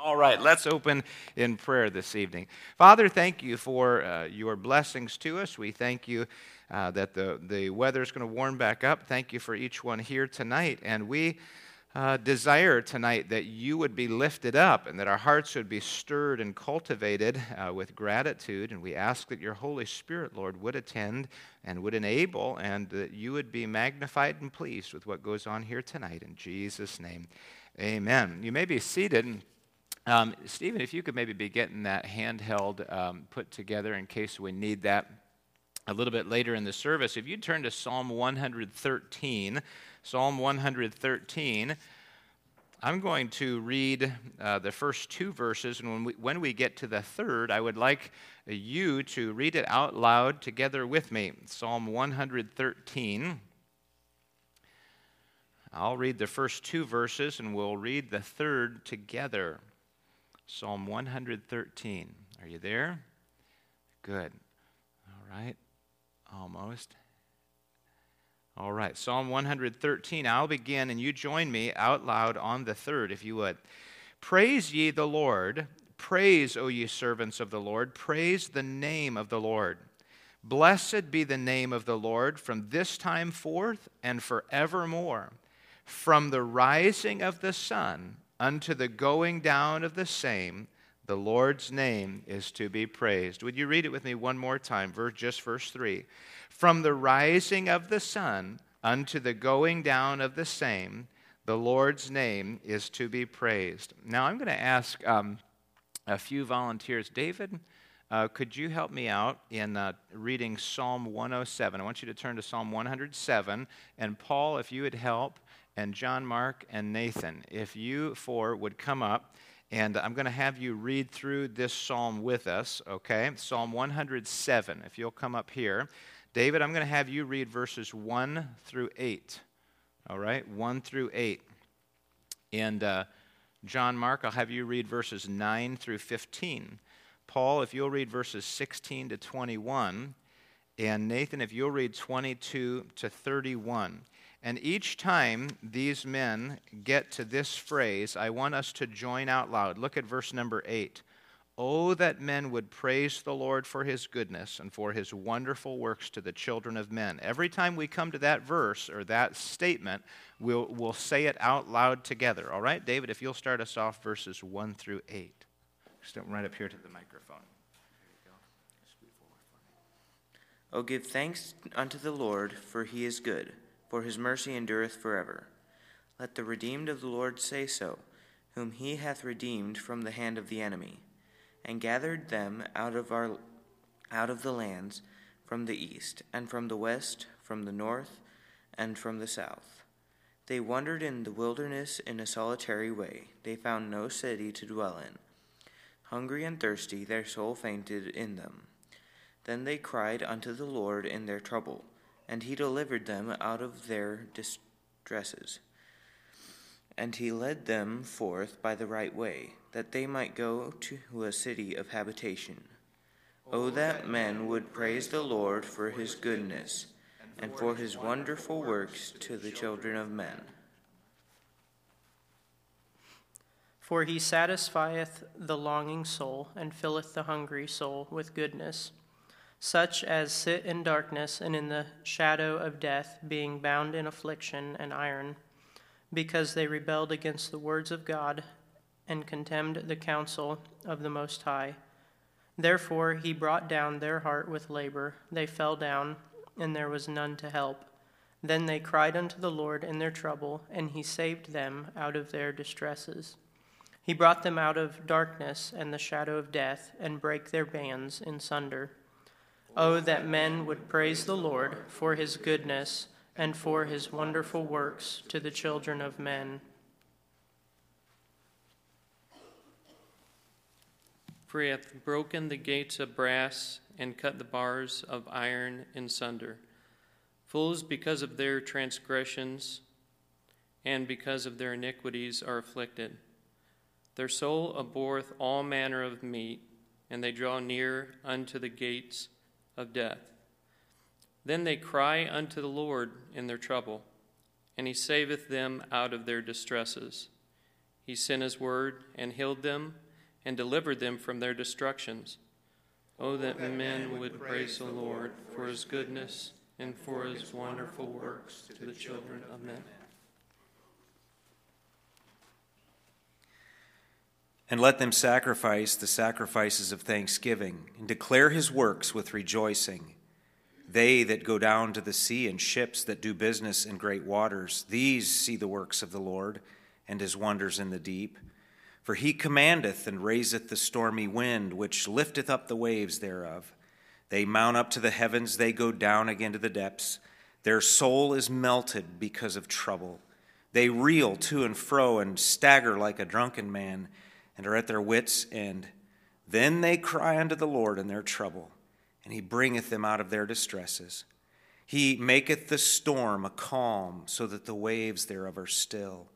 All right, let's open in prayer this evening. Father, thank you for uh, your blessings to us. We thank you uh, that the, the weather is going to warm back up. Thank you for each one here tonight. And we uh, desire tonight that you would be lifted up and that our hearts would be stirred and cultivated uh, with gratitude. And we ask that your Holy Spirit, Lord, would attend and would enable and that you would be magnified and pleased with what goes on here tonight. In Jesus' name, amen. You may be seated. Um, Stephen, if you could maybe be getting that handheld um, put together in case we need that a little bit later in the service. If you turn to Psalm 113, Psalm 113, I'm going to read uh, the first two verses, and when we, when we get to the third, I would like you to read it out loud together with me. Psalm 113. I'll read the first two verses, and we'll read the third together. Psalm 113. Are you there? Good. All right. Almost. All right. Psalm 113. I'll begin, and you join me out loud on the third, if you would. Praise ye the Lord. Praise, O ye servants of the Lord. Praise the name of the Lord. Blessed be the name of the Lord from this time forth and forevermore. From the rising of the sun unto the going down of the same, the Lord's name is to be praised. Would you read it with me one more time, verse, just verse 3? From the rising of the sun unto the going down of the same, the Lord's name is to be praised. Now, I'm going to ask um, a few volunteers. David, uh, could you help me out in uh, reading Psalm 107? I want you to turn to Psalm 107. And Paul, if you would help and John Mark and Nathan, if you four would come up, and I'm going to have you read through this psalm with us, okay? Psalm 107, if you'll come up here. David, I'm going to have you read verses 1 through 8, all right? 1 through 8. And uh, John Mark, I'll have you read verses 9 through 15. Paul, if you'll read verses 16 to 21. And Nathan, if you'll read 22 to 31. And each time these men get to this phrase, I want us to join out loud. Look at verse number 8. Oh, that men would praise the Lord for his goodness and for his wonderful works to the children of men. Every time we come to that verse or that statement, we'll, we'll say it out loud together. All right, David, if you'll start us off verses 1 through 8. Step right up here to the microphone. Oh, give thanks unto the Lord, for he is good for his mercy endureth forever. Let the redeemed of the Lord say so, whom he hath redeemed from the hand of the enemy, and gathered them out of our out of the lands from the east, and from the west, from the north, and from the south. They wandered in the wilderness in a solitary way. They found no city to dwell in. Hungry and thirsty, their soul fainted in them. Then they cried unto the Lord in their trouble and he delivered them out of their distresses. And he led them forth by the right way, that they might go to a city of habitation. Oh, that men would praise the Lord for his goodness, and for his wonderful works to the children of men. For he satisfieth the longing soul, and filleth the hungry soul with goodness such as sit in darkness and in the shadow of death, being bound in affliction and iron, because they rebelled against the words of God and contemned the counsel of the Most High. Therefore he brought down their heart with labor. They fell down, and there was none to help. Then they cried unto the Lord in their trouble, and he saved them out of their distresses. He brought them out of darkness and the shadow of death, and brake their bands in sunder. Oh, that men would praise the Lord for his goodness and for his wonderful works to the children of men. For he hath broken the gates of brass and cut the bars of iron in sunder. Fools, because of their transgressions and because of their iniquities, are afflicted. Their soul abhorreth all manner of meat, and they draw near unto the gates of death. Then they cry unto the Lord in their trouble, and he saveth them out of their distresses. He sent his word and healed them and delivered them from their destructions. Oh, that men would praise the Lord for his goodness and for his wonderful works to the children of men. And let them sacrifice the sacrifices of thanksgiving and declare his works with rejoicing. They that go down to the sea in ships that do business in great waters, these see the works of the Lord and his wonders in the deep. For he commandeth and raiseth the stormy wind, which lifteth up the waves thereof. They mount up to the heavens, they go down again to the depths. Their soul is melted because of trouble. They reel to and fro and stagger like a drunken man, and are at their wits' end. Then they cry unto the Lord in their trouble, and he bringeth them out of their distresses. He maketh the storm a calm, so that the waves thereof are still.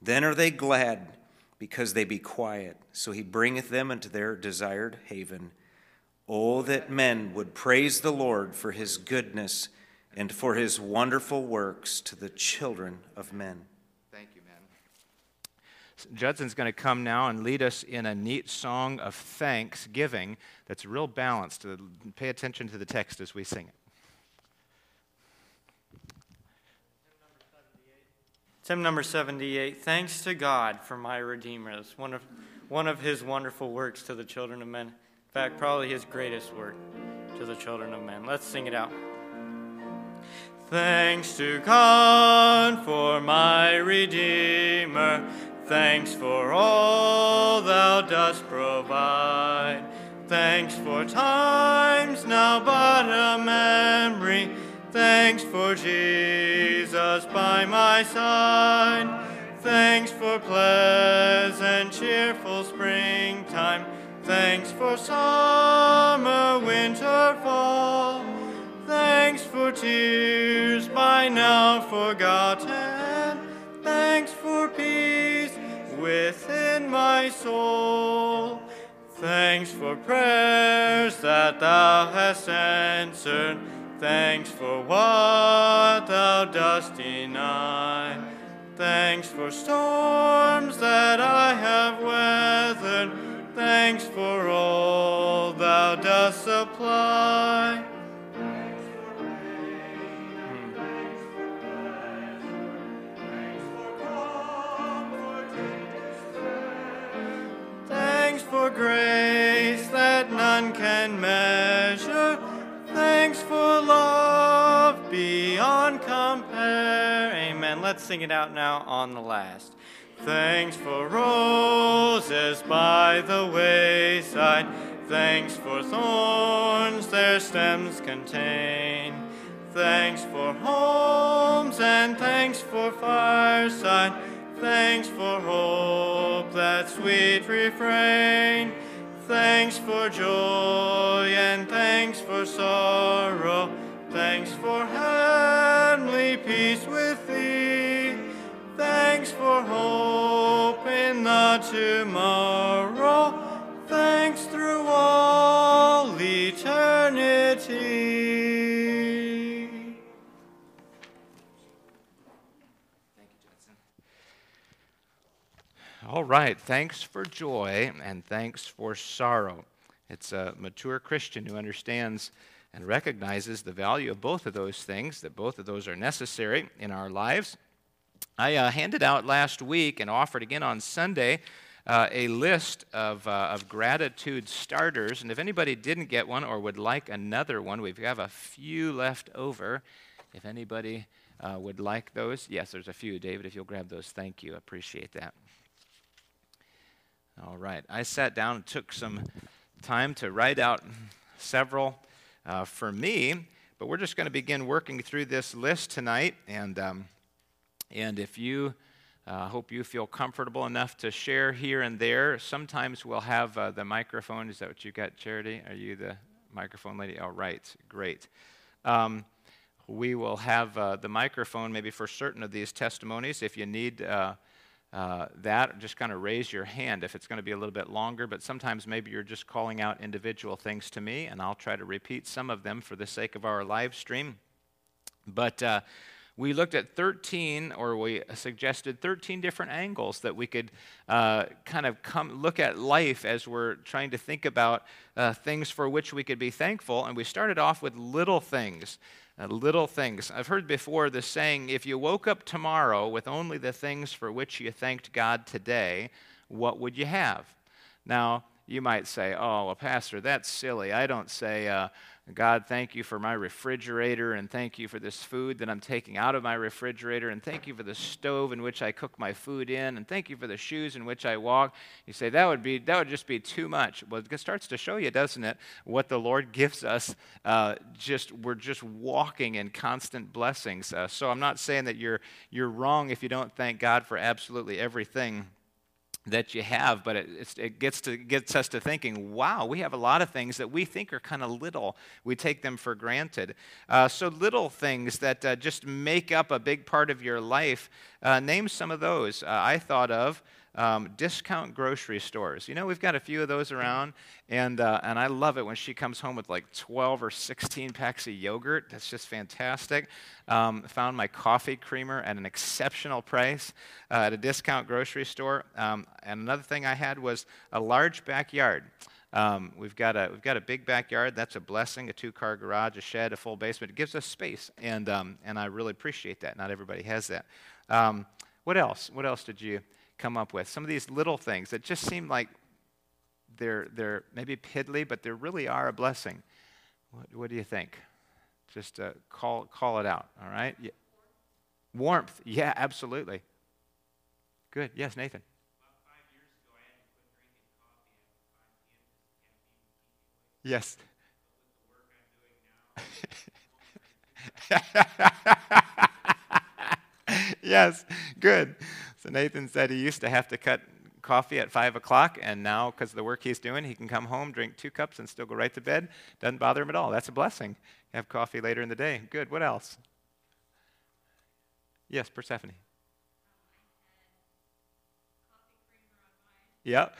Then are they glad because they be quiet. So he bringeth them into their desired haven. Oh, that men would praise the Lord for his goodness and for his wonderful works to the children of men. Judson's going to come now and lead us in a neat song of thanksgiving that's real balanced. Uh, pay attention to the text as we sing it. Hymn number 78 Thanks to God for my Redeemer. It's one of, one of his wonderful works to the children of men. In fact, probably his greatest work to the children of men. Let's sing it out. Thanks to God for my Redeemer. Thanks for all thou dost provide. Thanks for times now but a memory Thanks for Jesus by my side. Thanks for pleasant, cheerful springtime. Thanks for summer, winter, fall. Thanks for tears by now forgotten. Within my soul. Thanks for prayers that thou hast answered. Thanks for what thou dost deny. Thanks for storms that I have weathered. Thanks for all thou dost supply. Amen. Let's sing it out now on the last. Thanks for roses by the wayside. Thanks for thorns their stems contain. Thanks for homes and thanks for fireside. Thanks for hope, that sweet refrain. Thanks for joy and thanks for sorrow. Thanks for heavenly peace with for hope in the tomorrow. Thanks through all eternity. All right. Thanks for joy and thanks for sorrow. It's a mature Christian who understands and recognizes the value of both of those things, that both of those are necessary in our lives. I uh, handed out last week and offered again on Sunday uh, a list of, uh, of gratitude starters. And if anybody didn't get one or would like another one, we have a few left over. If anybody uh, would like those, yes, there's a few. David, if you'll grab those, thank you. Appreciate that. All right. I sat down and took some time to write out several uh, for me, but we're just going to begin working through this list tonight. And, um, and if you uh, hope you feel comfortable enough to share here and there, sometimes we'll have uh, the microphone. Is that what you got, Charity? Are you the microphone lady? All right, great. Um, we will have uh, the microphone maybe for certain of these testimonies. If you need uh, uh, that, just kind of raise your hand if it's going to be a little bit longer. But sometimes maybe you're just calling out individual things to me, and I'll try to repeat some of them for the sake of our live stream. But uh, we looked at 13, or we suggested 13 different angles that we could uh, kind of come look at life as we're trying to think about uh, things for which we could be thankful. And we started off with little things. Uh, little things. I've heard before the saying if you woke up tomorrow with only the things for which you thanked God today, what would you have? Now, you might say, oh, well, Pastor, that's silly. I don't say, uh, God, thank you for my refrigerator, and thank you for this food that I'm taking out of my refrigerator, and thank you for the stove in which I cook my food in, and thank you for the shoes in which I walk. You say that would be that would just be too much. Well, it starts to show you, doesn't it, what the Lord gives us? Uh, just we're just walking in constant blessings. Uh, so I'm not saying that you're you're wrong if you don't thank God for absolutely everything that you have, but it, it, gets, to, gets us to thinking, wow, we have a lot of things that we think are kind of little. We take them for granted. Uh, so, little things that uh, just make up a big part of your life, uh, name some of those. Uh, I thought of um, discount grocery stores. You know, we've got a few of those around, and, uh, and I love it when she comes home with like 12 or 16 packs of yogurt. That's just fantastic. Um, found my coffee creamer at an exceptional price uh, at a discount grocery store. Um, and another thing I had was a large backyard. Um, we've, got a, we've got a big backyard. That's a blessing, a two car garage, a shed, a full basement. It gives us space, and, um, and I really appreciate that. Not everybody has that. Um, what else? What else did you come up with. Some of these little things that just seem like they're, they're maybe piddly, but they really are a blessing. What, what do you think? Just uh, call, call it out, all right? Yeah. Warmth, yeah, absolutely. Good, yes, Nathan. Yes. yes, good. So Nathan said he used to have to cut coffee at 5 o'clock, and now, because of the work he's doing, he can come home, drink two cups, and still go right to bed. Doesn't bother him at all. That's a blessing. Have coffee later in the day. Good. What else? Yes, Persephone. Yep.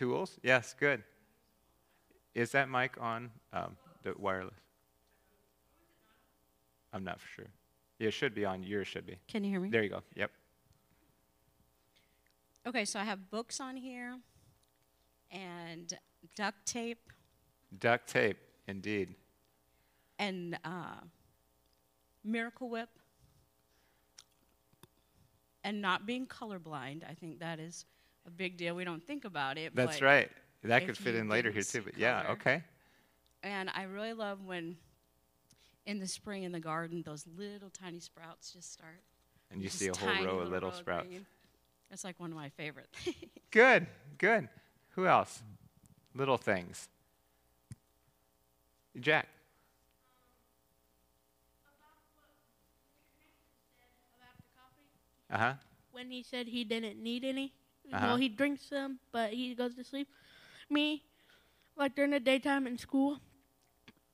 Tools? Yes, good. Is that mic on um, the wireless? I'm not for sure. It should be on. Yours should be. Can you hear me? There you go. Yep. Okay, so I have books on here and duct tape. Duct tape, indeed. And uh, Miracle Whip. And not being colorblind. I think that is a big deal. We don't think about it. That's right. That could fit in later here too. But yeah, okay. And I really love when in the spring in the garden those little tiny sprouts just start. And you see a whole row of little sprouts. Green. That's like one of my favorite. Things. Good, good. Who else? Little things. Jack. Uh huh. When he said he didn't need any. Uh-huh. Well, he drinks them, but he goes to sleep. Me, like during the daytime in school,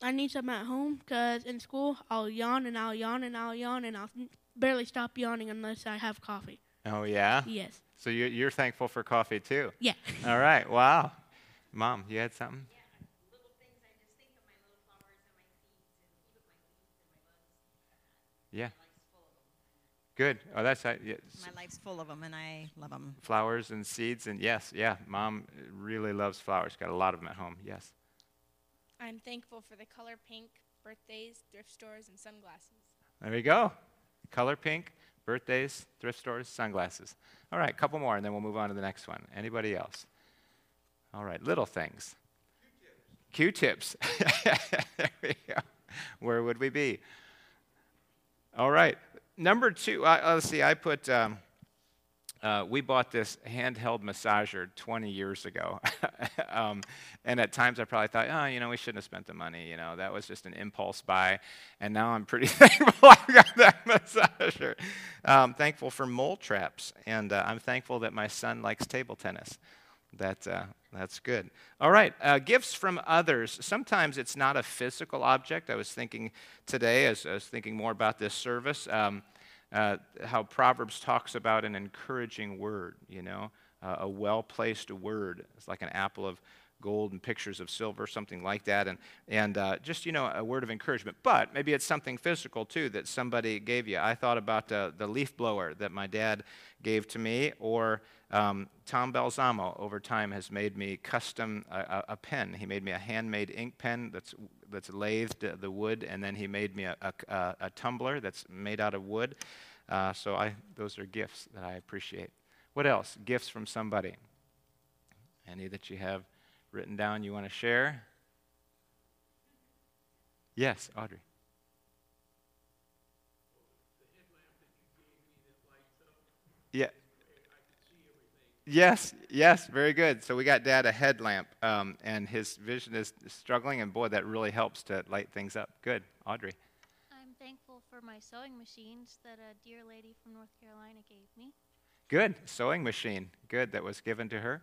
I need some at home because in school I'll yawn and I'll yawn and I'll yawn and I'll barely stop yawning unless I have coffee. Oh yeah. Yes. So you're, you're thankful for coffee too. Yeah. All right. Wow. Mom, you had something. Yeah. Yeah. Good. Oh, that's uh, yes. My life's full of them, and I love them. Flowers and seeds, and yes, yeah. Mom really loves flowers. Got a lot of them at home. Yes. I'm thankful for the color pink, birthdays, thrift stores, and sunglasses. There we go. Color pink, birthdays, thrift stores, sunglasses. All right, a couple more, and then we'll move on to the next one. Anybody else? All right, little things. Q-tips. there we go. Where would we be? All right number two, uh, let's see, I put, um, uh, we bought this handheld massager 20 years ago. um, and at times I probably thought, oh, you know, we shouldn't have spent the money. You know, that was just an impulse buy. And now I'm pretty thankful I got that massager. Um, thankful for mole traps. And uh, I'm thankful that my son likes table tennis. That, uh, that's good. All right, uh, gifts from others. Sometimes it's not a physical object. I was thinking today, as I was thinking more about this service, um, uh, how Proverbs talks about an encouraging word, you know. a well placed word. It's like an apple of gold and pictures of silver, something like that, and, and uh, just, you know, a word of encouragement. But maybe it's something physical, too, that somebody gave you. I thought about uh, the leaf blower that my dad gave to me, or um, Tom Balsamo over time has made me custom a, a, pen. He made me a handmade ink pen that's, that's lathed uh, the wood, and then he made me a, a, a tumbler that's made out of wood. Uh, so I, those are gifts that I appreciate. What else? Gifts from somebody. Any that you have written down you want to share? Yes, Audrey. Yes, yes, very good. So we got Dad a headlamp, um, and his vision is struggling, and boy, that really helps to light things up. Good, Audrey. I'm thankful for my sewing machines that a dear lady from North Carolina gave me. Good, sewing machine. Good, that was given to her.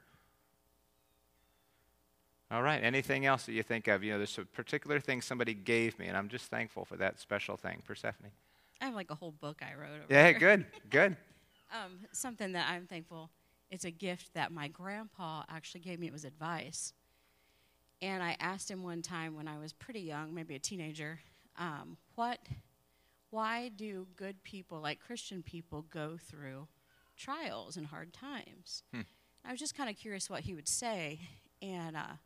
All right, anything else that you think of? You know, there's a particular thing somebody gave me, and I'm just thankful for that special thing. Persephone. I have like a whole book I wrote. yeah, here. good, good. um, something that I'm thankful it's a gift that my grandpa actually gave me. It was advice. And I asked him one time when I was pretty young, maybe a teenager, um, what, why do good people, like Christian people, go through trials and hard times? Hmm. I was just kind of curious what he would say. And uh,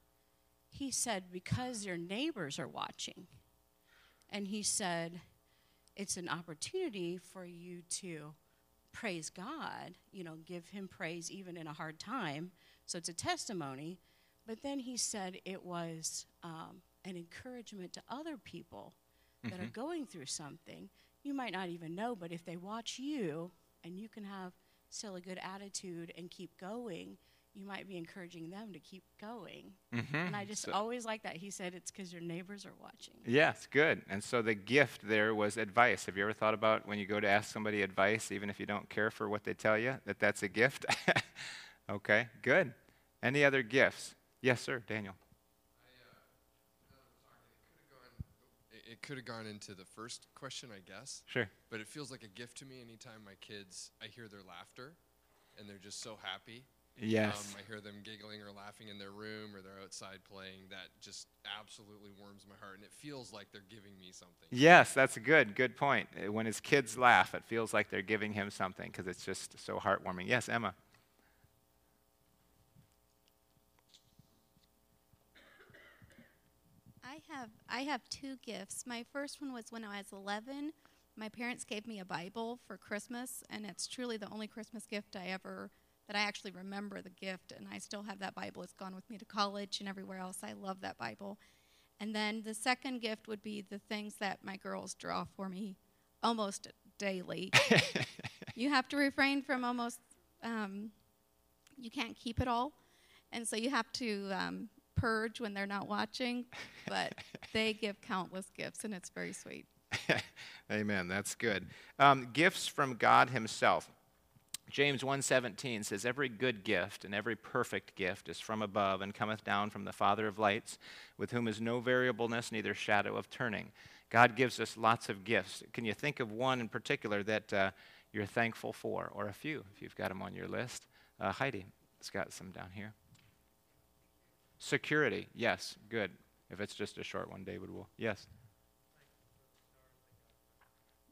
he said, because your neighbors are watching. And he said, it's an opportunity for you to praise God, you know, give him praise even in a hard time. So it's a testimony. But then he said it was um, an encouragement to other people that mm-hmm. are going through something. You might not even know, but if they watch you and you can have still a good attitude and keep going, you might be encouraging them to keep going. Mm-hmm. And I just so, always like that. He said it's because your neighbors are watching. Yes, good. And so the gift there was advice. Have you ever thought about when you go to ask somebody advice, even if you don't care for what they tell you, that that's a gift? okay, good. Any other gifts? Yes, sir, Daniel. it could have gone into the first question, I guess. Sure. But it feels like a gift to me anytime my kids, I hear their laughter and they're just so happy. Yes. Um, I hear them giggling or laughing in their room or they're outside playing. That just absolutely warms my heart, and it feels like they're giving me something. Yes, that's a good, good point. Uh, when his kids laugh, it feels like they're giving him something because it's just so heartwarming. Yes, Emma. I have I have two gifts. My first one was when I was 11. My parents gave me a Bible for Christmas, and it's truly the only Christmas gift I ever that I actually remember the gift, and I still have that Bible. It's gone with me to college and everywhere else. I love that Bible. And then the second gift would be the things that my girls draw for me almost daily. you have to refrain from almost, um, you can't keep it all. And so you have to um, purge when they're not watching, but they give countless gifts, and it's very sweet. Amen. That's good. Um, gifts from God Himself. James 1:17 says every good gift and every perfect gift is from above and cometh down from the Father of lights with whom is no variableness neither shadow of turning. God gives us lots of gifts. Can you think of one in particular that uh, you're thankful for or a few if you've got them on your list? Uh, Heidi has got some down here. Security. Yes, good. If it's just a short one, David will. Yes.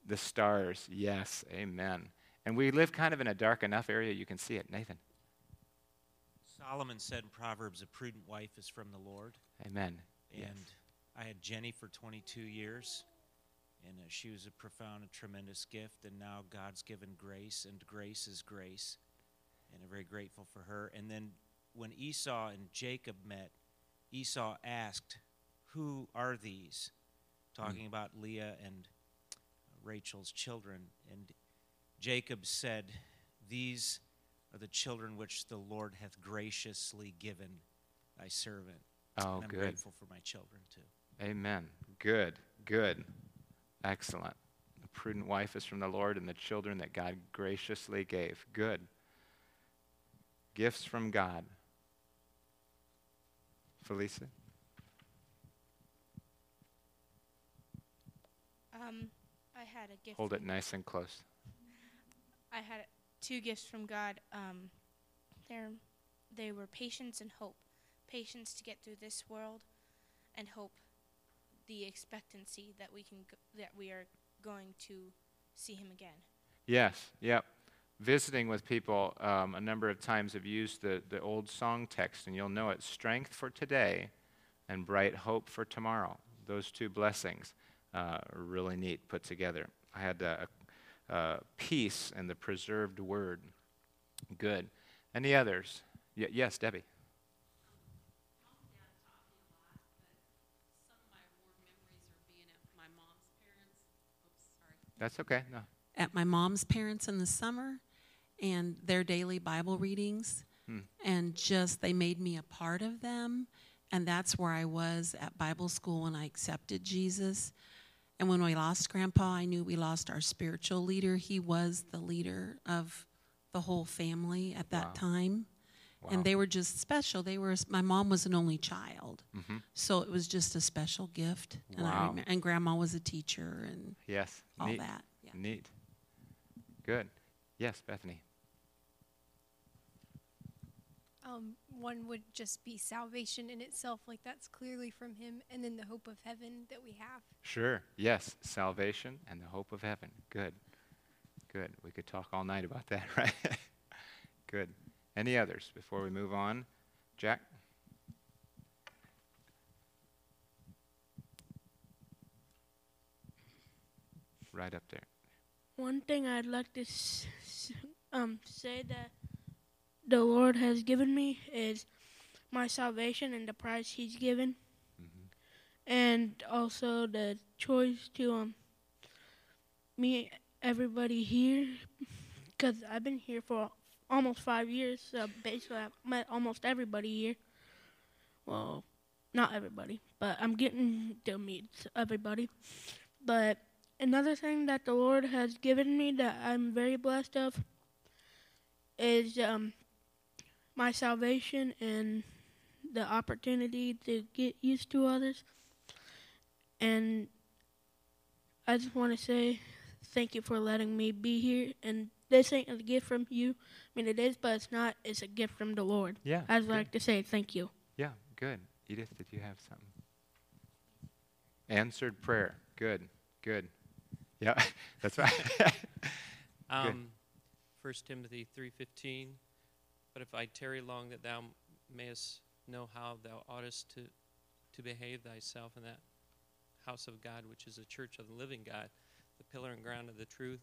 The stars. Yes. Amen. And we live kind of in a dark enough area you can see it. Nathan. Solomon said in Proverbs, a prudent wife is from the Lord. Amen. And yes. I had Jenny for 22 years, and uh, she was a profound and tremendous gift. And now God's given grace, and grace is grace. And I'm very grateful for her. And then when Esau and Jacob met, Esau asked, Who are these? Talking mm. about Leah and Rachel's children. And Jacob said, These are the children which the Lord hath graciously given thy servant. Oh, and I'm good. grateful for my children too. Amen. Good, good. Excellent. The prudent wife is from the Lord, and the children that God graciously gave. Good. Gifts from God. Felicia? Um, I had a gift. Hold it nice and close. I had two gifts from God. Um, they were patience and hope. Patience to get through this world, and hope the expectancy that we can go, that we are going to see him again. Yes, yep. Visiting with people um, a number of times have used the, the old song text, and you'll know it strength for today and bright hope for tomorrow. Those two blessings uh, are really neat put together. I had a, a peace and the preserved word. Good. Any others? Y- yes, Debbie. That's okay. No. At my mom's parents in the summer and their daily Bible readings. Hmm. And just they made me a part of them. And that's where I was at Bible school when I accepted Jesus. And when we lost Grandpa, I knew we lost our spiritual leader. He was the leader of the whole family at that Wow. time. Wow. And they were just special. They were my mom was an only child, Mhm. so it was just a special gift. And, I Wow. and Grandma was a teacher, and Yes. all neat. that. Neat. Good. Yes, Bethany. Um, one would just be salvation in itself, like that's clearly from Him, and then the hope of heaven that we have. Sure. Yes. Salvation and the hope of heaven. Good. Good. We could talk all night about that, right? Good. Any others before we move on? Jack? Right up there. One thing I'd like to s- s- um, say that the Lord has given me is my salvation and the price He's given, and also the choice to um, meet everybody here, because I've been here for almost five years. So basically, I've met almost everybody here. Well, not everybody, but I'm getting to meet everybody. But another thing that the Lord has given me that I'm very blessed of is um, my salvation and the opportunity to get used to others. And I just want to say thank you for letting me be here. And this ain't a gift from you. I mean, it is, but it's not. It's a gift from the Lord. Yeah, I'd good. like to say thank you. Yeah, good. Edith, did you have something? Answered prayer. Good, good. Yeah, that's right. Good. Um, 1 Timothy 3.15, But if I tarry long, that thou mayest know how thou oughtest to, to behave thyself in that house of God, which is a church of the living God, the pillar and ground of the truth.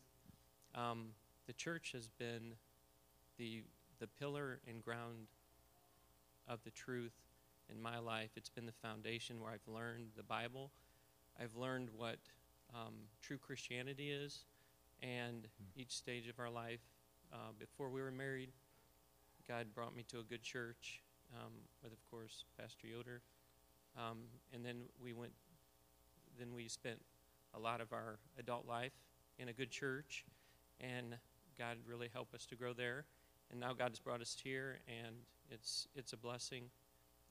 Um, the church has been the, the pillar and ground of the truth in my life. It's been the foundation where I've learned the Bible. I've learned what um, true Christianity is, and each stage of our life. Uh, before we were married, God brought me to a good church um, with, of course, Pastor Yoder, um, and then we went. Then we spent a lot of our adult life in a good church, and God really helped us to grow there. And now God has brought us here, and it's it's a blessing.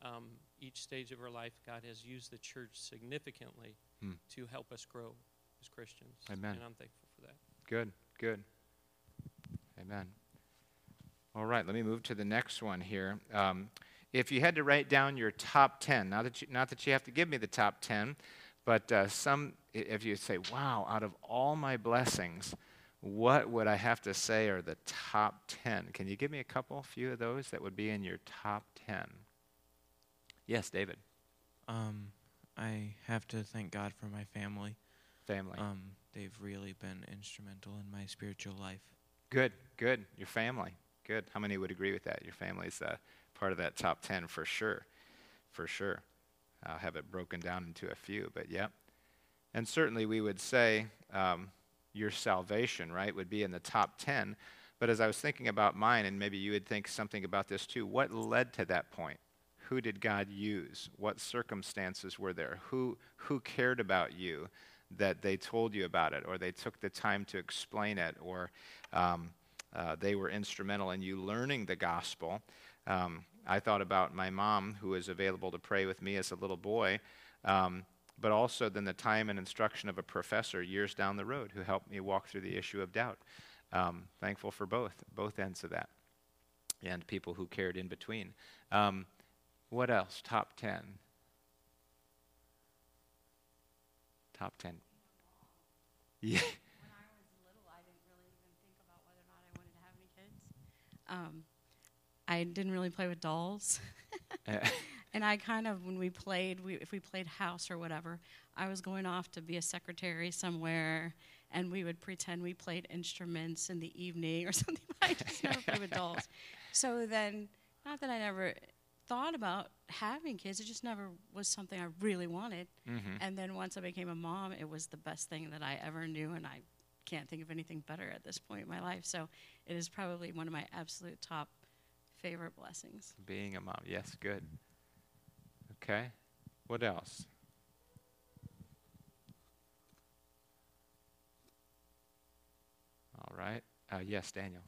Um, each stage of our life, God has used the church significantly Hmm. to help us grow as Christians. Amen. And I'm thankful for that. Good, good. Amen. All right, let me move to the next one here. Um, if you had to write down your top 10, not that you, not that you have to give me the top 10, but uh, some, if you say, wow, out of all my blessings, what would I have to say are the top 10? Can you give me a couple, a few of those that would be in your top 10? Yes, David. Um, I have to thank God for my family. Family. Um, they've really been instrumental in my spiritual life. Good, good. Your family. Good. How many would agree with that? Your family's uh, part of that top 10 for sure. For sure. I'll have it broken down into a few, but yep. And certainly we would say um, your salvation, right, would be in the top 10. But as I was thinking about mine, and maybe you would think something about this too, what led to that point? Who did God use? What circumstances were there? Who, who cared about you that they told you about it, or they took the time to explain it, or um, uh, they were instrumental in you learning the gospel? Um, I thought about my mom, who was available to pray with me as a little boy, um, but also then the time and instruction of a professor years down the road who helped me walk through the issue of doubt. Um, thankful for both, both ends of that. and people who cared in between. Um, what else? Top 10. Top 10. Yeah. Um, I didn't really play with dolls. Eh. and I kind of, when we played, we, if we played house or whatever, I was going off to be a secretary somewhere, and we would pretend we played instruments in the evening or something. I just never played with dolls. So then, not that I never thought about having kids, it just never was something I really wanted. Mhm. And then once I became a mom, it was the best thing that I ever knew, and I can't think of anything better at this point in my life. So it is probably one of my absolute top favorite blessings. Being a mom. Yes, good. Okay. What else? All right. Uh, yes, Daniel.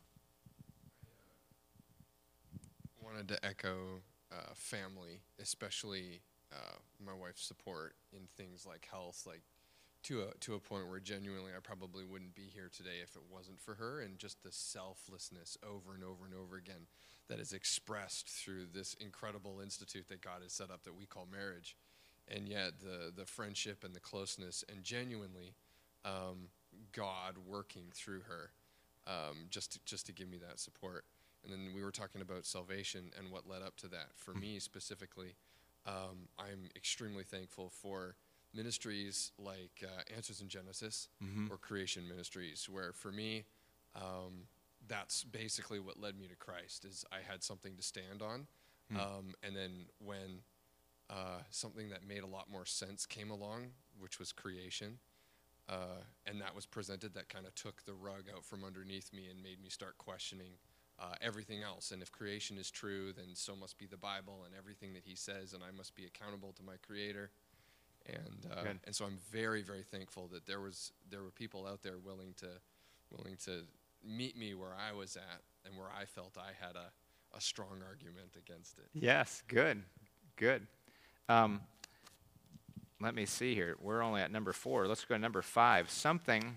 wanted to echo uh, family, especially uh, my wife's support in things like health, like to a to a point where genuinely I probably wouldn't be here today if it wasn't for her, and just the selflessness over and over and over again that is expressed through this incredible institute that God has set up that we call marriage, and yet the the friendship and the closeness and genuinely um, God working through her, um, just to, just to give me that support. And then we were talking about salvation and what led up to that. For me specifically, um, I'm extremely thankful for ministries like uh, Answers in Genesis Mhm. or Creation Ministries, where for me, um, that's basically what led me to Christ. Is I had something to stand on, Hmm. um, and then when uh, something that made a lot more sense came along, which was creation, uh, and that was presented, that kind of took the rug out from underneath me and made me start questioning uh, everything else. And if creation is true, then so must be the Bible and everything that He says, and I must be accountable to my Creator. And uh, and so I'm very very thankful that there was there were people out there willing to willing to meet me where I was at and where I felt I had a, a strong argument against it. Yes, good, good. Um, let me see here. We're only at number four. Let's go to number five. Something,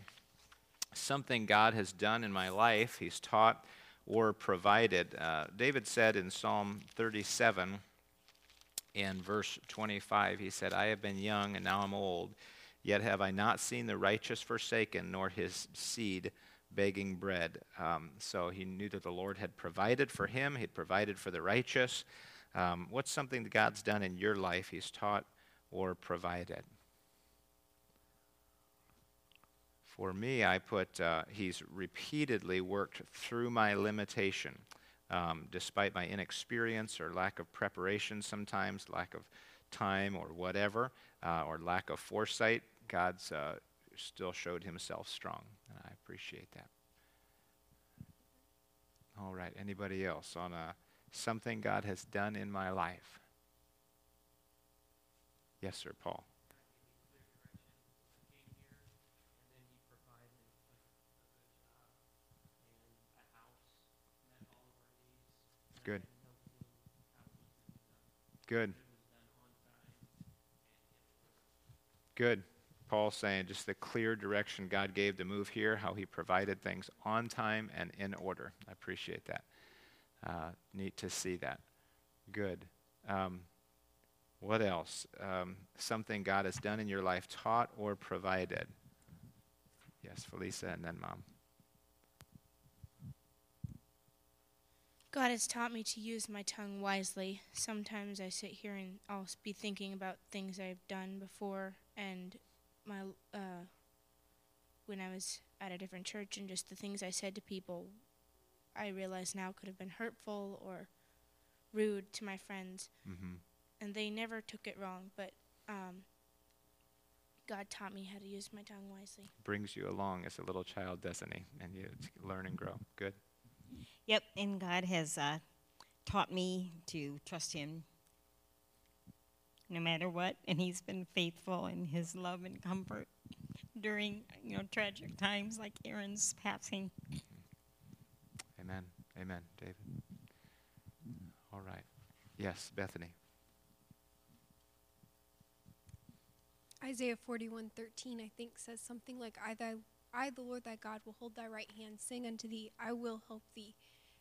something God has done in my life. He's taught or provided. Uh, David said in Psalm 37, in verse 25, he said, "I have been young and now I'm old, yet have I not seen the righteous forsaken, nor his seed." begging bread. Um, so he knew that the Lord had provided for him, he'd provided for the righteous. Um, what's something that God's done in your life, he's taught or provided? For me, I put, uh, he's repeatedly worked through my limitation. Um, despite my inexperience or lack of preparation sometimes, lack of time or whatever, uh, or lack of foresight, God's uh, still showed himself strong. And I appreciate that. All right, anybody else on uh, something God has done in my life? Yes, sir, Paul. Good. Good. Good. Paul saying just the clear direction God gave to move here, how he provided things on time and in order. I appreciate that. Uh, neat to see that. Good. Um, what else? Um, something God has done in your life, taught or provided. Yes, Felisa, and then mom. God has taught me to use my tongue wisely. Sometimes I sit here and I'll be thinking about things I've done before and my uh, when I was at a different church and just the things I said to people I realize now could have been hurtful or rude to my friends. Mhm. And they never took it wrong, but um, God taught me how to use my tongue wisely. Brings you along as a little child, doesn't he? And you learn and grow. Good. Yep, and God has uh, taught me to trust Him no matter what, and He's been faithful in His love and comfort during you know tragic times like Aaron's passing. Amen. Amen, David. All right. Yes, Bethany. Isaiah 41:13 I think says something like I thy I the Lord thy God will hold thy right hand sing unto thee I will help thee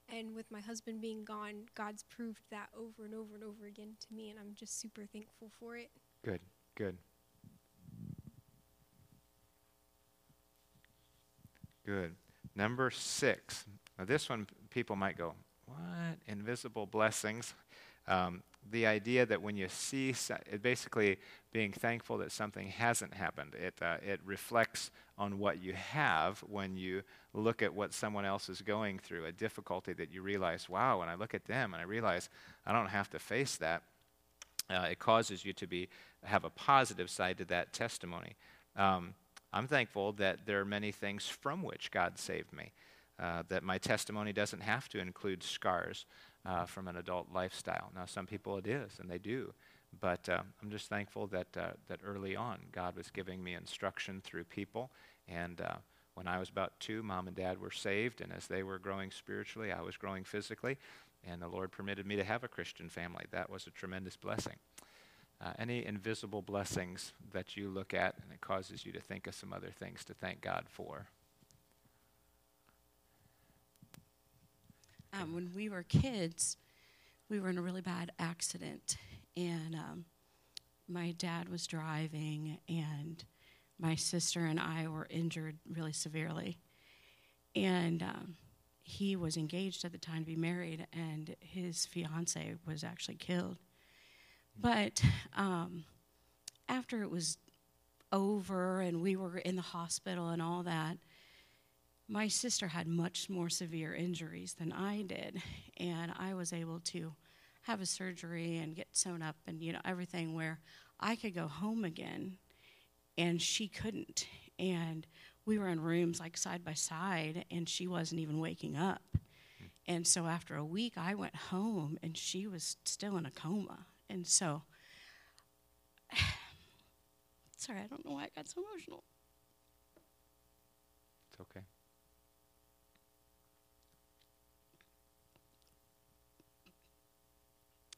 And with my husband being gone, God's proved that over and over and over again to me, and I'm just super thankful for it. Good, good. Good. Number six. Now, this one, people might go, What? Invisible blessings. Um, the idea that when you see, it basically being thankful that something hasn't happened. It, uh, it reflects on what you have when you look at what someone else is going through, a difficulty that you realize, wow, when I look at them and I realize I don't have to face that, uh, it causes you to be, have a positive side to that testimony. Um, I'm thankful that there are many things from which God saved me, uh, that my testimony doesn't have to include scars uh, from an adult lifestyle. Now, some people it is, and they do. But uh, I'm just thankful that, uh, that early on God was giving me instruction through people. And uh, when I was about two, mom and dad were saved. And as they were growing spiritually, I was growing physically. And the Lord permitted me to have a Christian family. That was a tremendous blessing. Uh, any invisible blessings that you look at and it causes you to think of some other things to thank God for? Um, when we were kids, we were in a really bad accident, and um, my dad was driving, and my sister and I were injured really severely. And um, he was engaged at the time to be married, and his fiance was actually killed. But um, after it was over and we were in the hospital and all that, my sister had much more severe injuries than I did, and I was able to have a surgery and get sewn up and you know everything where I could go home again, and she couldn't. And we were in rooms like side by side, and she wasn't even waking up. Hmm. And so after a week, I went home, and she was still in a coma. And so, sorry, I don't know why I got so emotional. It's okay.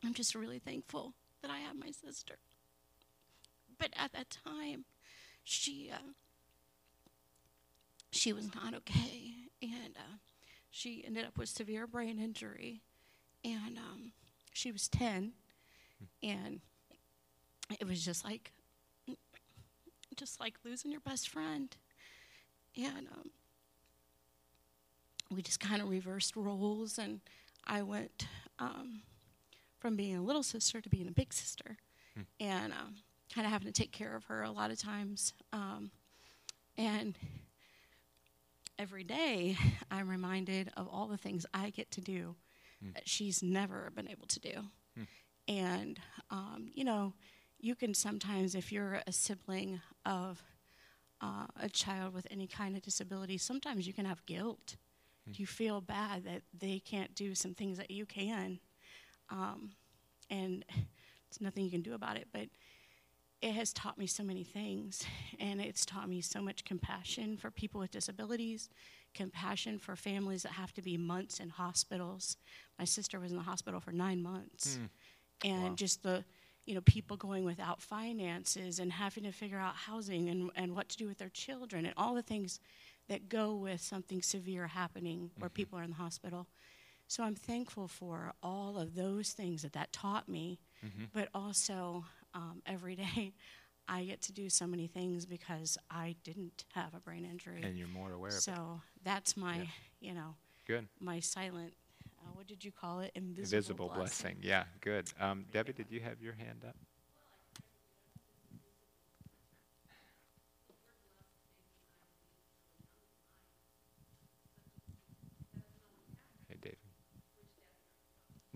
I'm just really thankful that I have my sister. But at that time, she uh, she was not okay, and uh, she ended up with severe brain injury, and um, she was ten, and it was just like just like losing your best friend, and um, we just kind of reversed roles, and I went. Um, from being a little sister to being a big sister, hmm. and um, kind of having to take care of her a lot of times. Um, and every day, I'm reminded of all the things I get to do hmm. that she's never been able to do. Hmm. And um, you know, you can sometimes, if you're a sibling of uh, a child with any kind of disability, sometimes you can have guilt. You feel bad that they can't do some things that you can. Um, and there's nothing you can do about it. But it has taught me so many things, and it's taught me so much compassion for people with disabilities, compassion for families that have to be months in hospitals. My sister was in the hospital for nine months, mm. and wow. just the you know people going without finances and having to figure out housing and, and what to do with their children and all the things that go with something severe happening where mm-hmm. people are in the hospital so I'm thankful for all of those things that that taught me, mm-hmm. but also um, every day I get to do so many things because I didn't have a brain injury. And you're more aware so of it. So that's my, yeah. you know, good. My silent, uh, what did you call it? Invisible, Invisible blessing. blessing. Yeah, good. Um, Debbie, did you have your hand up?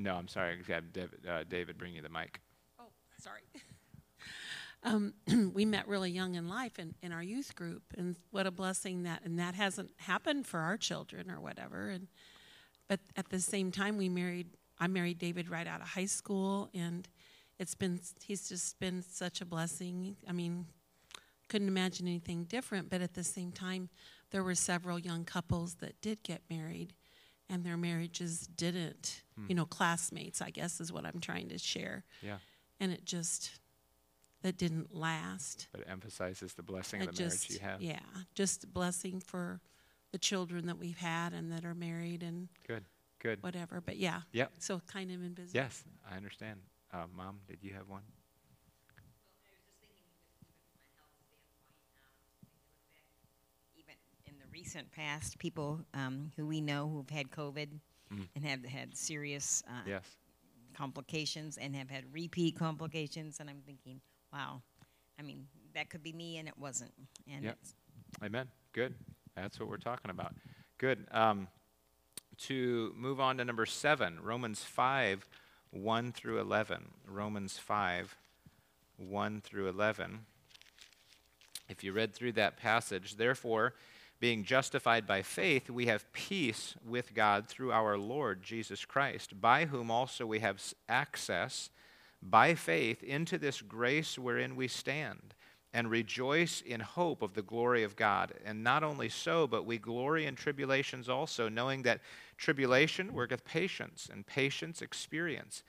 No, I'm sorry. I have David, uh, David bring you the mic. Oh, sorry. um, we met really young in life in, in our youth group, and what a blessing that, and that hasn't happened for our children or whatever. And but at the same time, we married. I married David right out of high school, and it's been he's just been such a blessing. I mean, couldn't imagine anything different. But at the same time, there were several young couples that did get married and their marriages didn't. Hmm. You know, classmates, I guess, is what I'm trying to share. Yeah. And it just, that didn't last. But it emphasizes the blessing it of the just, marriage you have. Yeah, just blessing for the children that we've had and that are married and good, Good. whatever. But yeah. Yep. So kind of invisible. Yes, I understand. Uh, Mom, did you have one? Even in the recent past, people um, who we know who've had COVID Mhm. and have had serious uh, Yes. complications and have had repeat complications, and I'm thinking, wow, I mean, that could be me, and it wasn't. And Yep. it's Amen. Good. That's what we're talking about. Good. Um, to move on to number seven, Romans 5, 1 through 11. Romans 5, 1 through 11. If you read through that passage, therefore, being justified by faith, we have peace with God through our Lord Jesus Christ, by whom also we have access by faith into this grace wherein we stand, and rejoice in hope of the glory of God. And not only so, but we glory in tribulations also, knowing that tribulation worketh patience, and patience experience,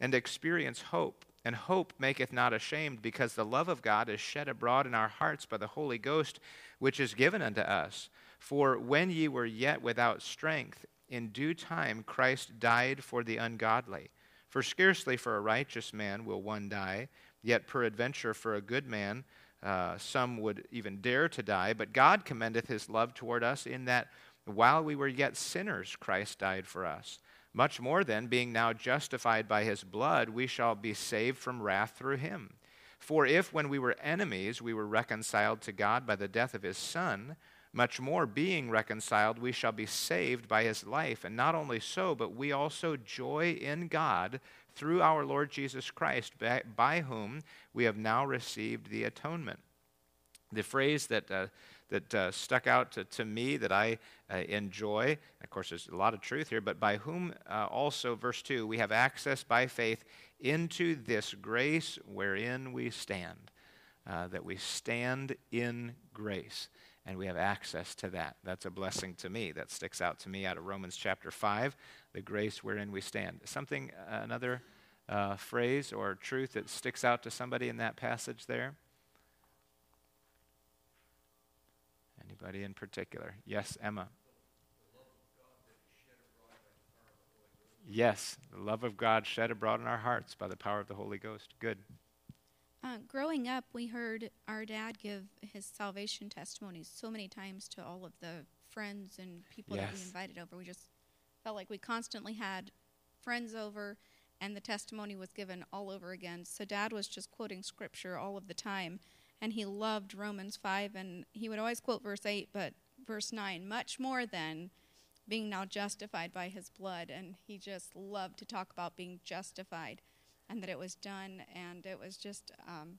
and experience hope. And hope maketh not ashamed, because the love of God is shed abroad in our hearts by the Holy Ghost, which is given unto us. For when ye were yet without strength, in due time Christ died for the ungodly. For scarcely for a righteous man will one die, yet peradventure for a good man uh, some would even dare to die. But God commendeth his love toward us in that while we were yet sinners, Christ died for us. Much more then, being now justified by his blood, we shall be saved from wrath through him. For if, when we were enemies, we were reconciled to God by the death of his Son, much more, being reconciled, we shall be saved by his life. And not only so, but we also joy in God through our Lord Jesus Christ, by, whom we have now received the atonement. The phrase that, uh, that uh, stuck out to, to, me that I uh, enjoy, of course, there's a lot of truth here, but by whom uh, also, verse 2, we have access by faith into this grace wherein we stand. Uh, that we stand in grace and we have access to that. That's a blessing to me. That sticks out to me out of Romans chapter 5, the grace wherein we stand. Something, uh, another uh, phrase or truth that sticks out to somebody in that passage there? Anybody in particular? Yes, Emma. Yes, the love of God shed abroad in our hearts by the power of the Holy Ghost. Good. Uh, growing up, we heard our dad give his salvation testimonies so many times to all of the friends and people that we invited over. We just felt like we constantly had friends over, and the testimony was given all over again. So dad was just quoting scripture all of the time, and he loved Romans 5, and he would always quote verse 8, but verse 9, much more than being now justified by his blood. And he just loved to talk about being justified and that it was done. And it was just, um,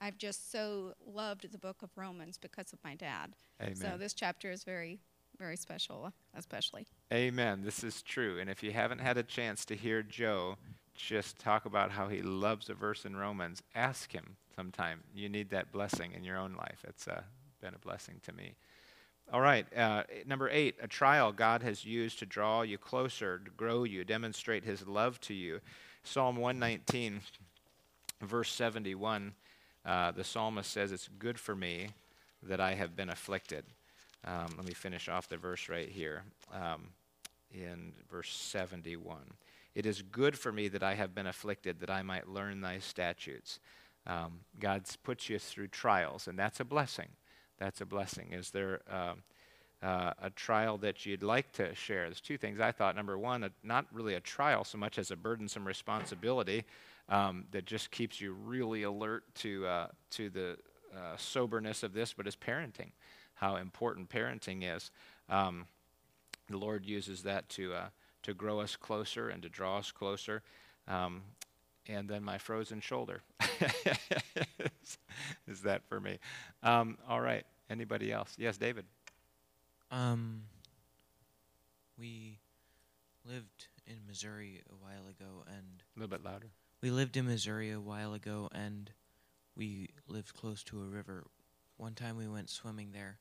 I've just so loved the book of Romans because of my dad. Amen. So this chapter is very, very special, especially. Amen. This is true. And if you haven't had a chance to hear Joe just talk about how he loves a verse in Romans, ask him sometime. You need that blessing in your own life. It's uh, been a blessing to me. All right. Uh, number eight, a trial God has used to draw you closer, to grow you, demonstrate his love to you. Psalm 119, verse 71, uh, the psalmist says, It's good for me that I have been afflicted. Um, let me finish off the verse right here um, in verse 71. It is good for me that I have been afflicted, that I might learn thy statutes. Um, God's put you through trials, and that's a blessing. That's a blessing. Is there uh, uh, a trial that you'd like to share? There's two things I thought. Number one, a, not really a trial so much as a burdensome responsibility um, that just keeps you really alert to, uh, to the uh, soberness of this, but is parenting, how important parenting is. Um, the Lord uses that to, uh, to grow us closer and to draw us closer. Um, and then my frozen shoulder is, that for me. Um, all right. Anybody else? Yes, David. Um, we lived in Missouri a while ago, and a little bit louder. We lived in Missouri a while ago, and we lived close to a river. One time we went swimming there,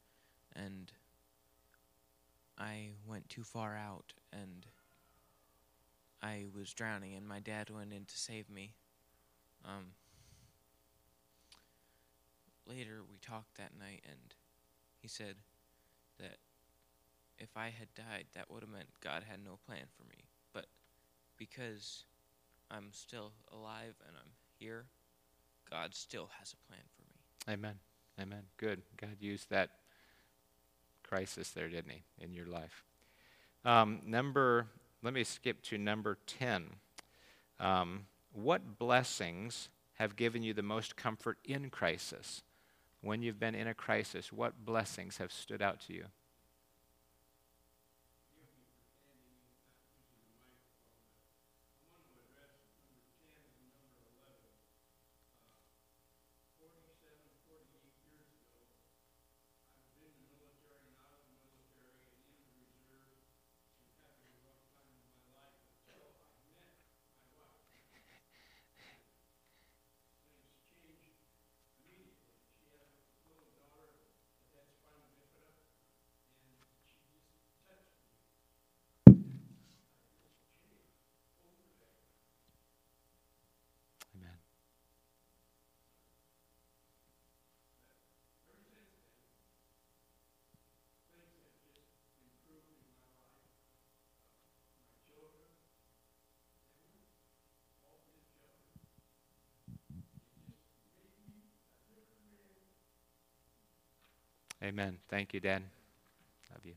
and I went too far out, and I was drowning, and my dad went in to save me. Um, later, we talked that night, and he said that if I had died, that would have meant God had no plan for me. But because I'm still alive and I'm here, God still has a plan for me. Amen. Amen. Good. God used that crisis there, didn't He, in your life? Um, number, let me skip to number 10. Um, what blessings have given you the most comfort in crisis? When you've been in a crisis, what blessings have stood out to you? Amen. Thank you, Dad. Love you.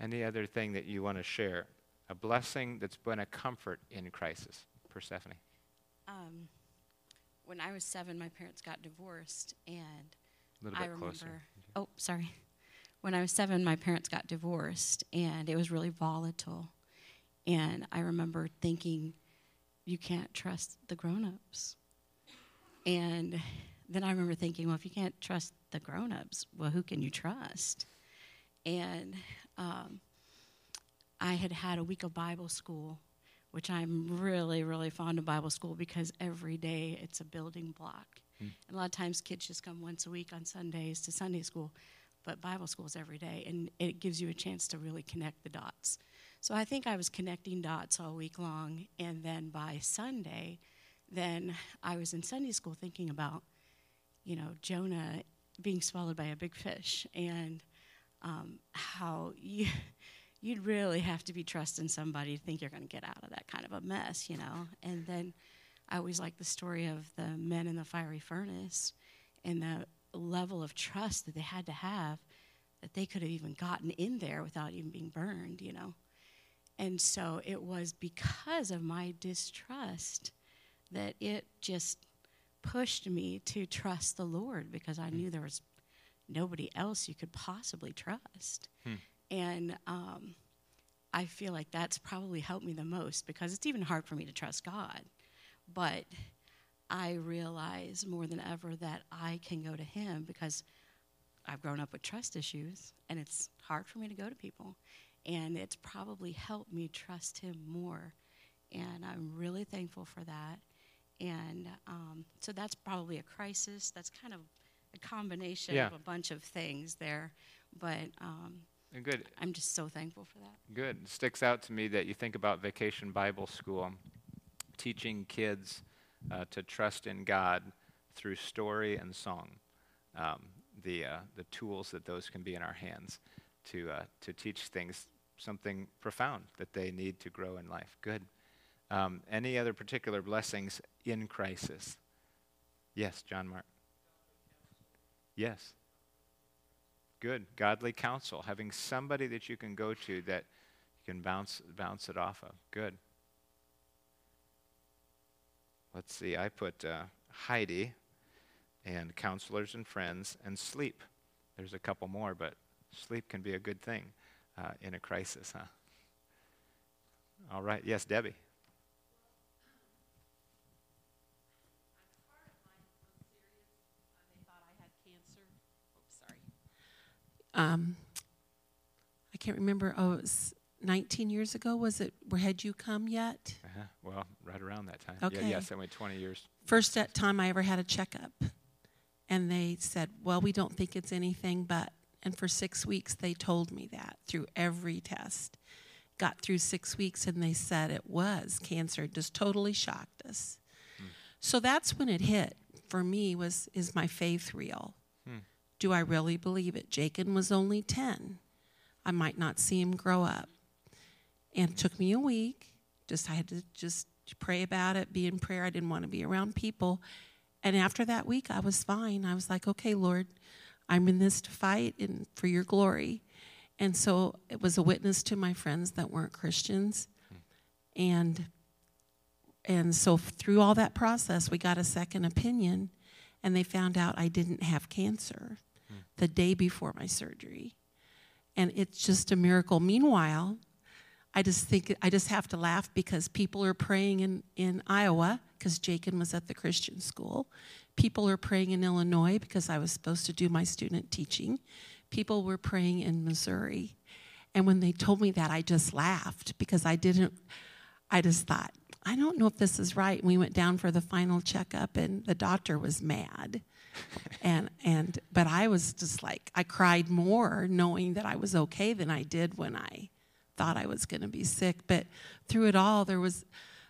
Any other thing that you want to share? A blessing that's been a comfort in crisis. Persephone. Um, when I was seven, my parents got divorced, and A little I remember. closer. Oh, sorry. When I was seven, my parents got divorced, and it was really volatile. And I remember thinking, you can't trust the grown-ups. And then I remember thinking, well, if you can't trust the grown-ups, well, who can you trust? And um, I had had a week of Bible school, which I'm really, really fond of Bible school because every day it's a building block. Hmm. And a lot of times kids just come once a week on Sundays to Sunday school, but Bible school is every day, and it gives you a chance to really connect the dots. So I think I was connecting dots all week long, and then by Sunday, then I was in Sunday school thinking about, you know, Jonah being swallowed by a big fish, and um, how you you'd really have to be trusting somebody to think you're going to get out of that kind of a mess, you know. And then I always like the story of the men in the fiery furnace and the level of trust that they had to have that they could have even gotten in there without even being burned, you know. And so it was because of my distrust that it just pushed me to trust the Lord because I knew there was nobody else you could possibly trust. Hmm. And um, I feel like that's probably helped me the most because it's even hard for me to trust God. But I realize more than ever that I can go to Him because I've grown up with trust issues and it's hard for me to go to people. And it's probably helped me trust Him more. And I'm really thankful for that. And um, so that's probably a crisis. That's kind of a combination Yeah. of a bunch of things there. But um, good. I'm just so thankful for that. Good. It sticks out to me that you think about Vacation Bible School, teaching kids uh, to trust in God through story and song. Um, the uh, the tools that those can be in our hands to uh, to teach things something profound that they need to grow in life. Good. Um, any other particular blessings in crisis? Yes, John Mark. Yes. Good. Godly counsel, having somebody that you can go to that you can bounce bounce it off of. Good. Let's see. I put uh, Heidi and counselors and friends and sleep. There's a couple more, but sleep can be a good thing uh, in a crisis, huh? All right. Yes, Debbie. Um, I can't remember. Oh, it was 19 years ago. Was it? Where had you come yet? Uh-huh. Well, right around that time. Okay. Yeah, yes, only 20 years. First time I ever had a checkup, and they said, "Well, we don't think it's anything, but." And for six weeks, they told me that through every test. Got through six weeks, and they said it was cancer. It just totally shocked us. So that's when it hit for me. Was is my faith real? Do I really believe it? Jacob was only 10. I might not see him grow up. And it took me a week. Just I had to just pray about it, be in prayer. I didn't want to be around people. And after that week, I was fine. I was like, okay, Lord, I'm in this to fight and for your glory. And so it was a witness to my friends that weren't Christians. And and so through all that process, we got a second opinion and they found out I didn't have cancer the day before my surgery. And it's just a miracle. Meanwhile, I just think I just have to laugh because people are praying in, in Iowa because Jacob was at the Christian school. People are praying in Illinois because I was supposed to do my student teaching. People were praying in Missouri. And when they told me that, I just laughed because I didn't, I just thought, I don't know if this is right. And we went down for the final checkup, and the doctor was mad. And and but I was just like I cried more knowing that I was okay than I did when I thought I was going to be sick. But through it all, there was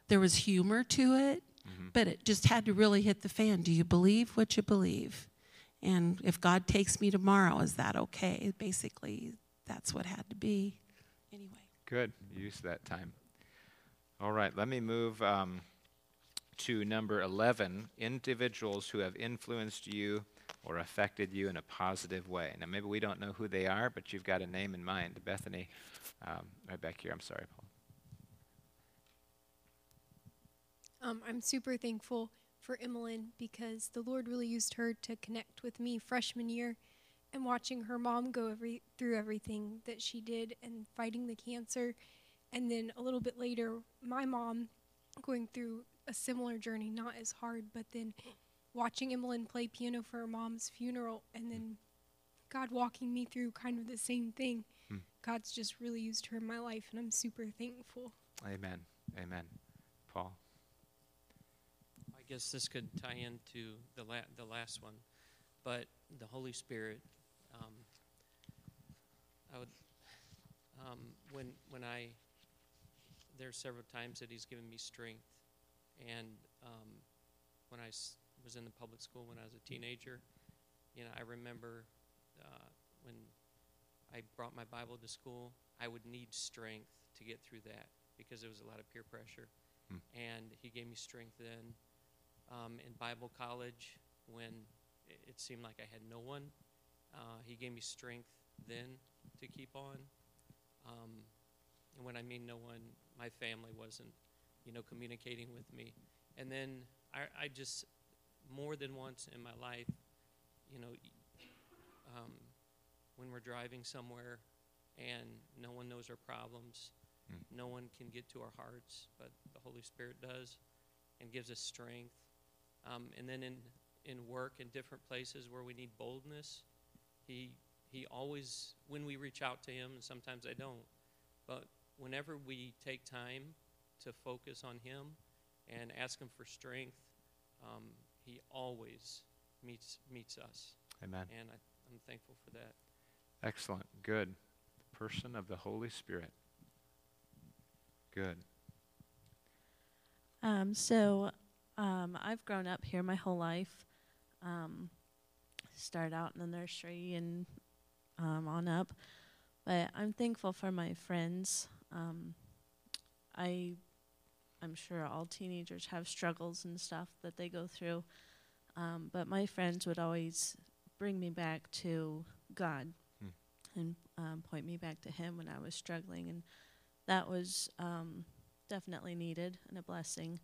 there was humor to it, mm-hmm. but it just had to really hit the fan. Do you believe what you believe? And if God takes me tomorrow, is that okay? Basically, that's what had to be. Anyway. Good. Use that time. All right, let me move um, to number 11 individuals who have influenced you or affected you in a positive way. Now, maybe we don't know who they are, but you've got a name in mind. Bethany, um, right back here. I'm sorry, Paul. Um, I'm super thankful for Emmeline because the Lord really used her to connect with me freshman year and watching her mom go every, through everything that she did and fighting the cancer. And then a little bit later, my mom going through a similar journey, not as hard, but then watching Emmeline play piano for her mom's funeral and then God walking me through kind of the same thing. Hmm. God's just really used her in my life, and I'm super thankful. Amen. Amen. Paul? I guess this could tie into the, la- the last one, but the Holy Spirit. Um, I would, um, when, when I, there's several times that He's given me strength, and um, when I s- was in the public school when I was a teenager, you know, I remember uh, when I brought my Bible to school, I would need strength to get through that because there was a lot of peer pressure. Hmm. And he gave me strength then. Um, in Bible college, when it seemed like I had no one, uh, he gave me strength then to keep on. Um, and when I mean no one, my family wasn't, you know, communicating with me. And then I, I just, more than once in my life, you know, um, when we're driving somewhere and no one knows our problems, mm. no one can get to our hearts, but the Holy Spirit does and gives us strength. Um, and then in, in work in different places where we need boldness, he, he always, when we reach out to Him, and sometimes I don't, but whenever we take time to focus on Him and ask Him for strength, um, He always meets, meets us. Amen. And I, I'm thankful for that. Excellent. Good. The person of the Holy Spirit. Good. Um, so um, I've grown up here my whole life. Um, started out in the nursery and um, on up. But I'm thankful for my friends. Um, I, I'm sure all teenagers have struggles and stuff that they go through. Um, but my friends would always bring me back to God hmm. and um, point me back to Him when I was struggling, and that was um, definitely needed and a blessing.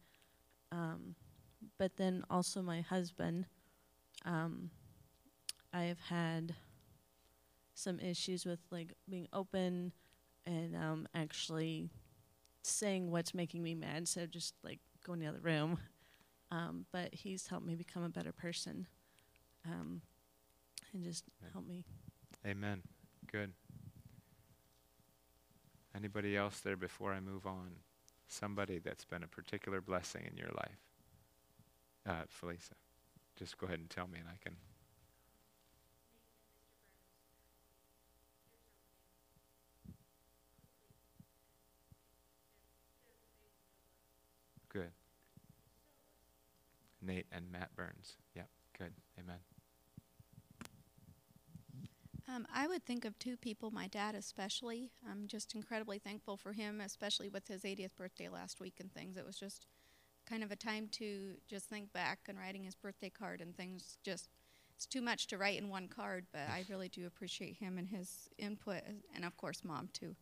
Um, but then also my husband, um, I have had some issues with like being open and um, actually saying what's making me mad, so just like going the other room. Um, but he's helped me become a better person. Um, and just Amen. help me. Amen. Good. Anybody else there before I move on? Somebody that's been a particular blessing in your life? Uh, Felisa, just go ahead and tell me, and I can. Good. Nate and Matt Burns. Yep, good. Amen. Um, I would think of two people, my dad especially. I'm just incredibly thankful for him, especially with his 80th birthday last week and things. It was just kind of a time to just think back and writing his birthday card and things. Just it's too much to write in one card, but I really do appreciate him and his input, and of course, mom too.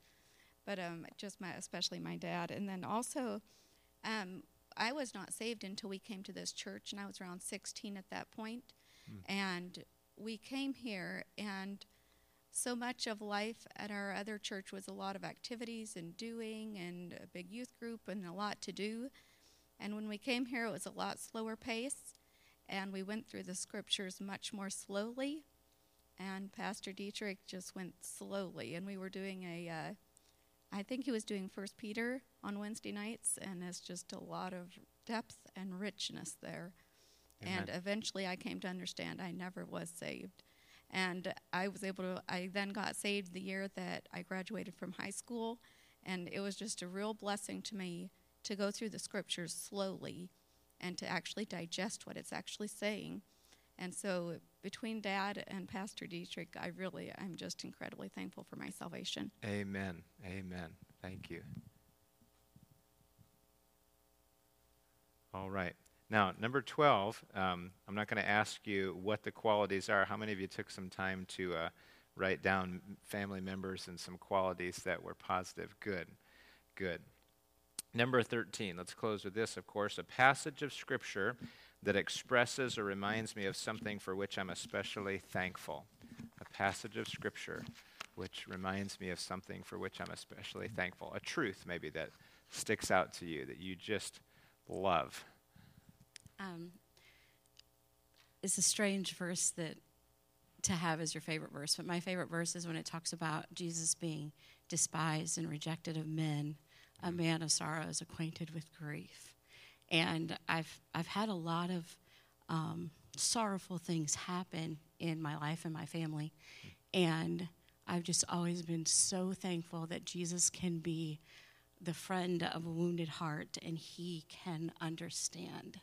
But um, just my, especially my dad, and then also, um, I was not saved until we came to this church, and I was around 16 at that point. And we came here, and so much of life at our other church was a lot of activities and doing, and a big youth group, and a lot to do. And when we came here, it was a lot slower pace, and we went through the scriptures much more slowly. And Pastor Dietrich just went slowly, and we were doing a, uh, I think he was doing First Peter on Wednesday nights, and it's just a lot of depth and richness there. And eventually, I came to understand I never was saved. And I was able to, I then got saved the year that I graduated from high school. And it was just a real blessing to me to go through the scriptures slowly and to actually digest what it's actually saying. And so, between Dad and Pastor Dietrich, I really, I'm just incredibly thankful for my salvation. Amen. Amen. Thank you. All right. Now, number 12, um, I'm not going to ask you what the qualities are. How many of you took some time to uh, write down family members and some qualities that were positive? Good. Good. Number 13, let's close with this, of course, a passage of Scripture that expresses or reminds me of something for which I'm especially thankful. A passage of Scripture which reminds me of something for which I'm especially thankful. A truth, maybe, that sticks out to you that you just love. Um, it's a strange verse that to have as your favorite verse, but my favorite verse is when it talks about Jesus being despised and rejected of men, a man of sorrows, acquainted with grief. And I've I've had a lot of um, sorrowful things happen in my life and my family, and I've just always been so thankful that Jesus can be the friend of a wounded heart and he can understand.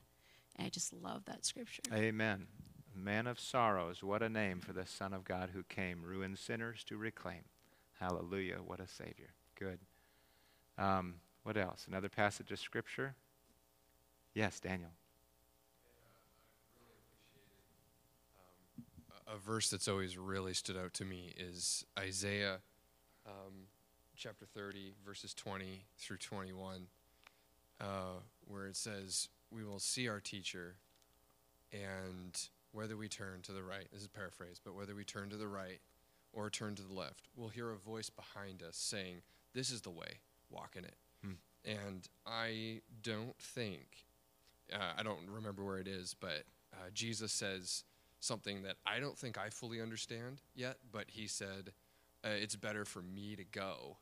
And I just love that scripture. Amen. Man of sorrows, what a name for the Son of God who came, ruined sinners to reclaim. Hallelujah, what a Savior. Good. Um, what else? Another passage of Scripture? Yes, Daniel. a verse that's always really stood out to me is Isaiah um, chapter 30, verses 20 through 21, uh, where it says, We will see our teacher, and whether we turn to the right, this is paraphrase, but whether we turn to the right or turn to the left, we'll hear a voice behind us saying, This is the way, walk in it. Hmm. And I don't think, uh, I don't remember where it is, but uh, Jesus says, something that I don't think I fully understand yet, but he said, uh, it's better for me to go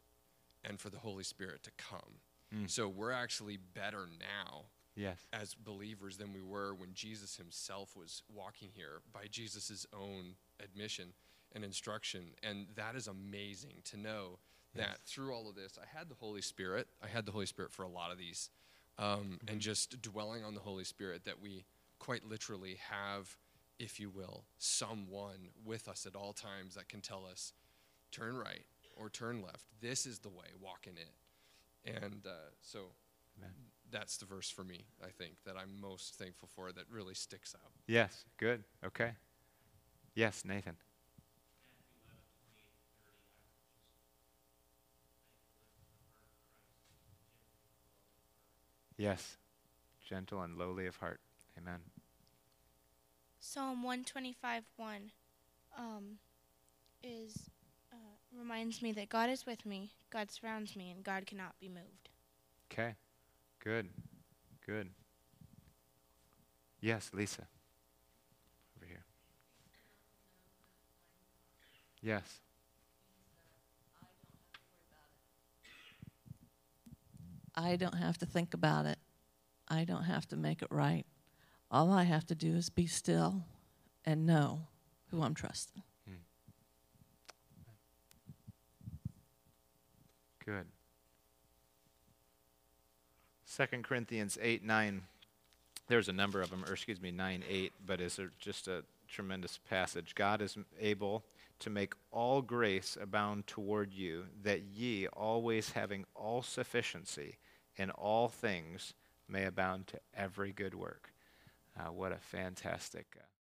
and for the Holy Spirit to come. Mm. So we're actually better now Yes. as believers than we were when Jesus himself was walking here by Jesus' own admission and instruction. And that is amazing to know Yes. that through all of this, I had the Holy Spirit. I had the Holy Spirit for a lot of these. Um, And just dwelling on the Holy Spirit, that we quite literally have, if you will, someone with us at all times that can tell us, turn right or turn left. This is the way, walk in it. And uh, so that's the verse for me, I think, that I'm most thankful for that really sticks out. Yes, good. Okay. Yes, Nathan. Yes, gentle and lowly of heart. Amen. Psalm 125 1 um, is uh, reminds me that God is with me, God surrounds me, and God cannot be moved. Okay, good, good. Yes, Lisa. Over here. Yes. I don't have to think about it. I don't have to make it right. All I have to do is be still and know who I'm trusting. Hmm. Good. 2 Corinthians 8 9. There's a number of them, or excuse me, 9 8, but it's just a tremendous passage. God is able to make all grace abound toward you, that ye, always having all sufficiency in all things, may abound to every good work. Uh, what a fantastic. Uh,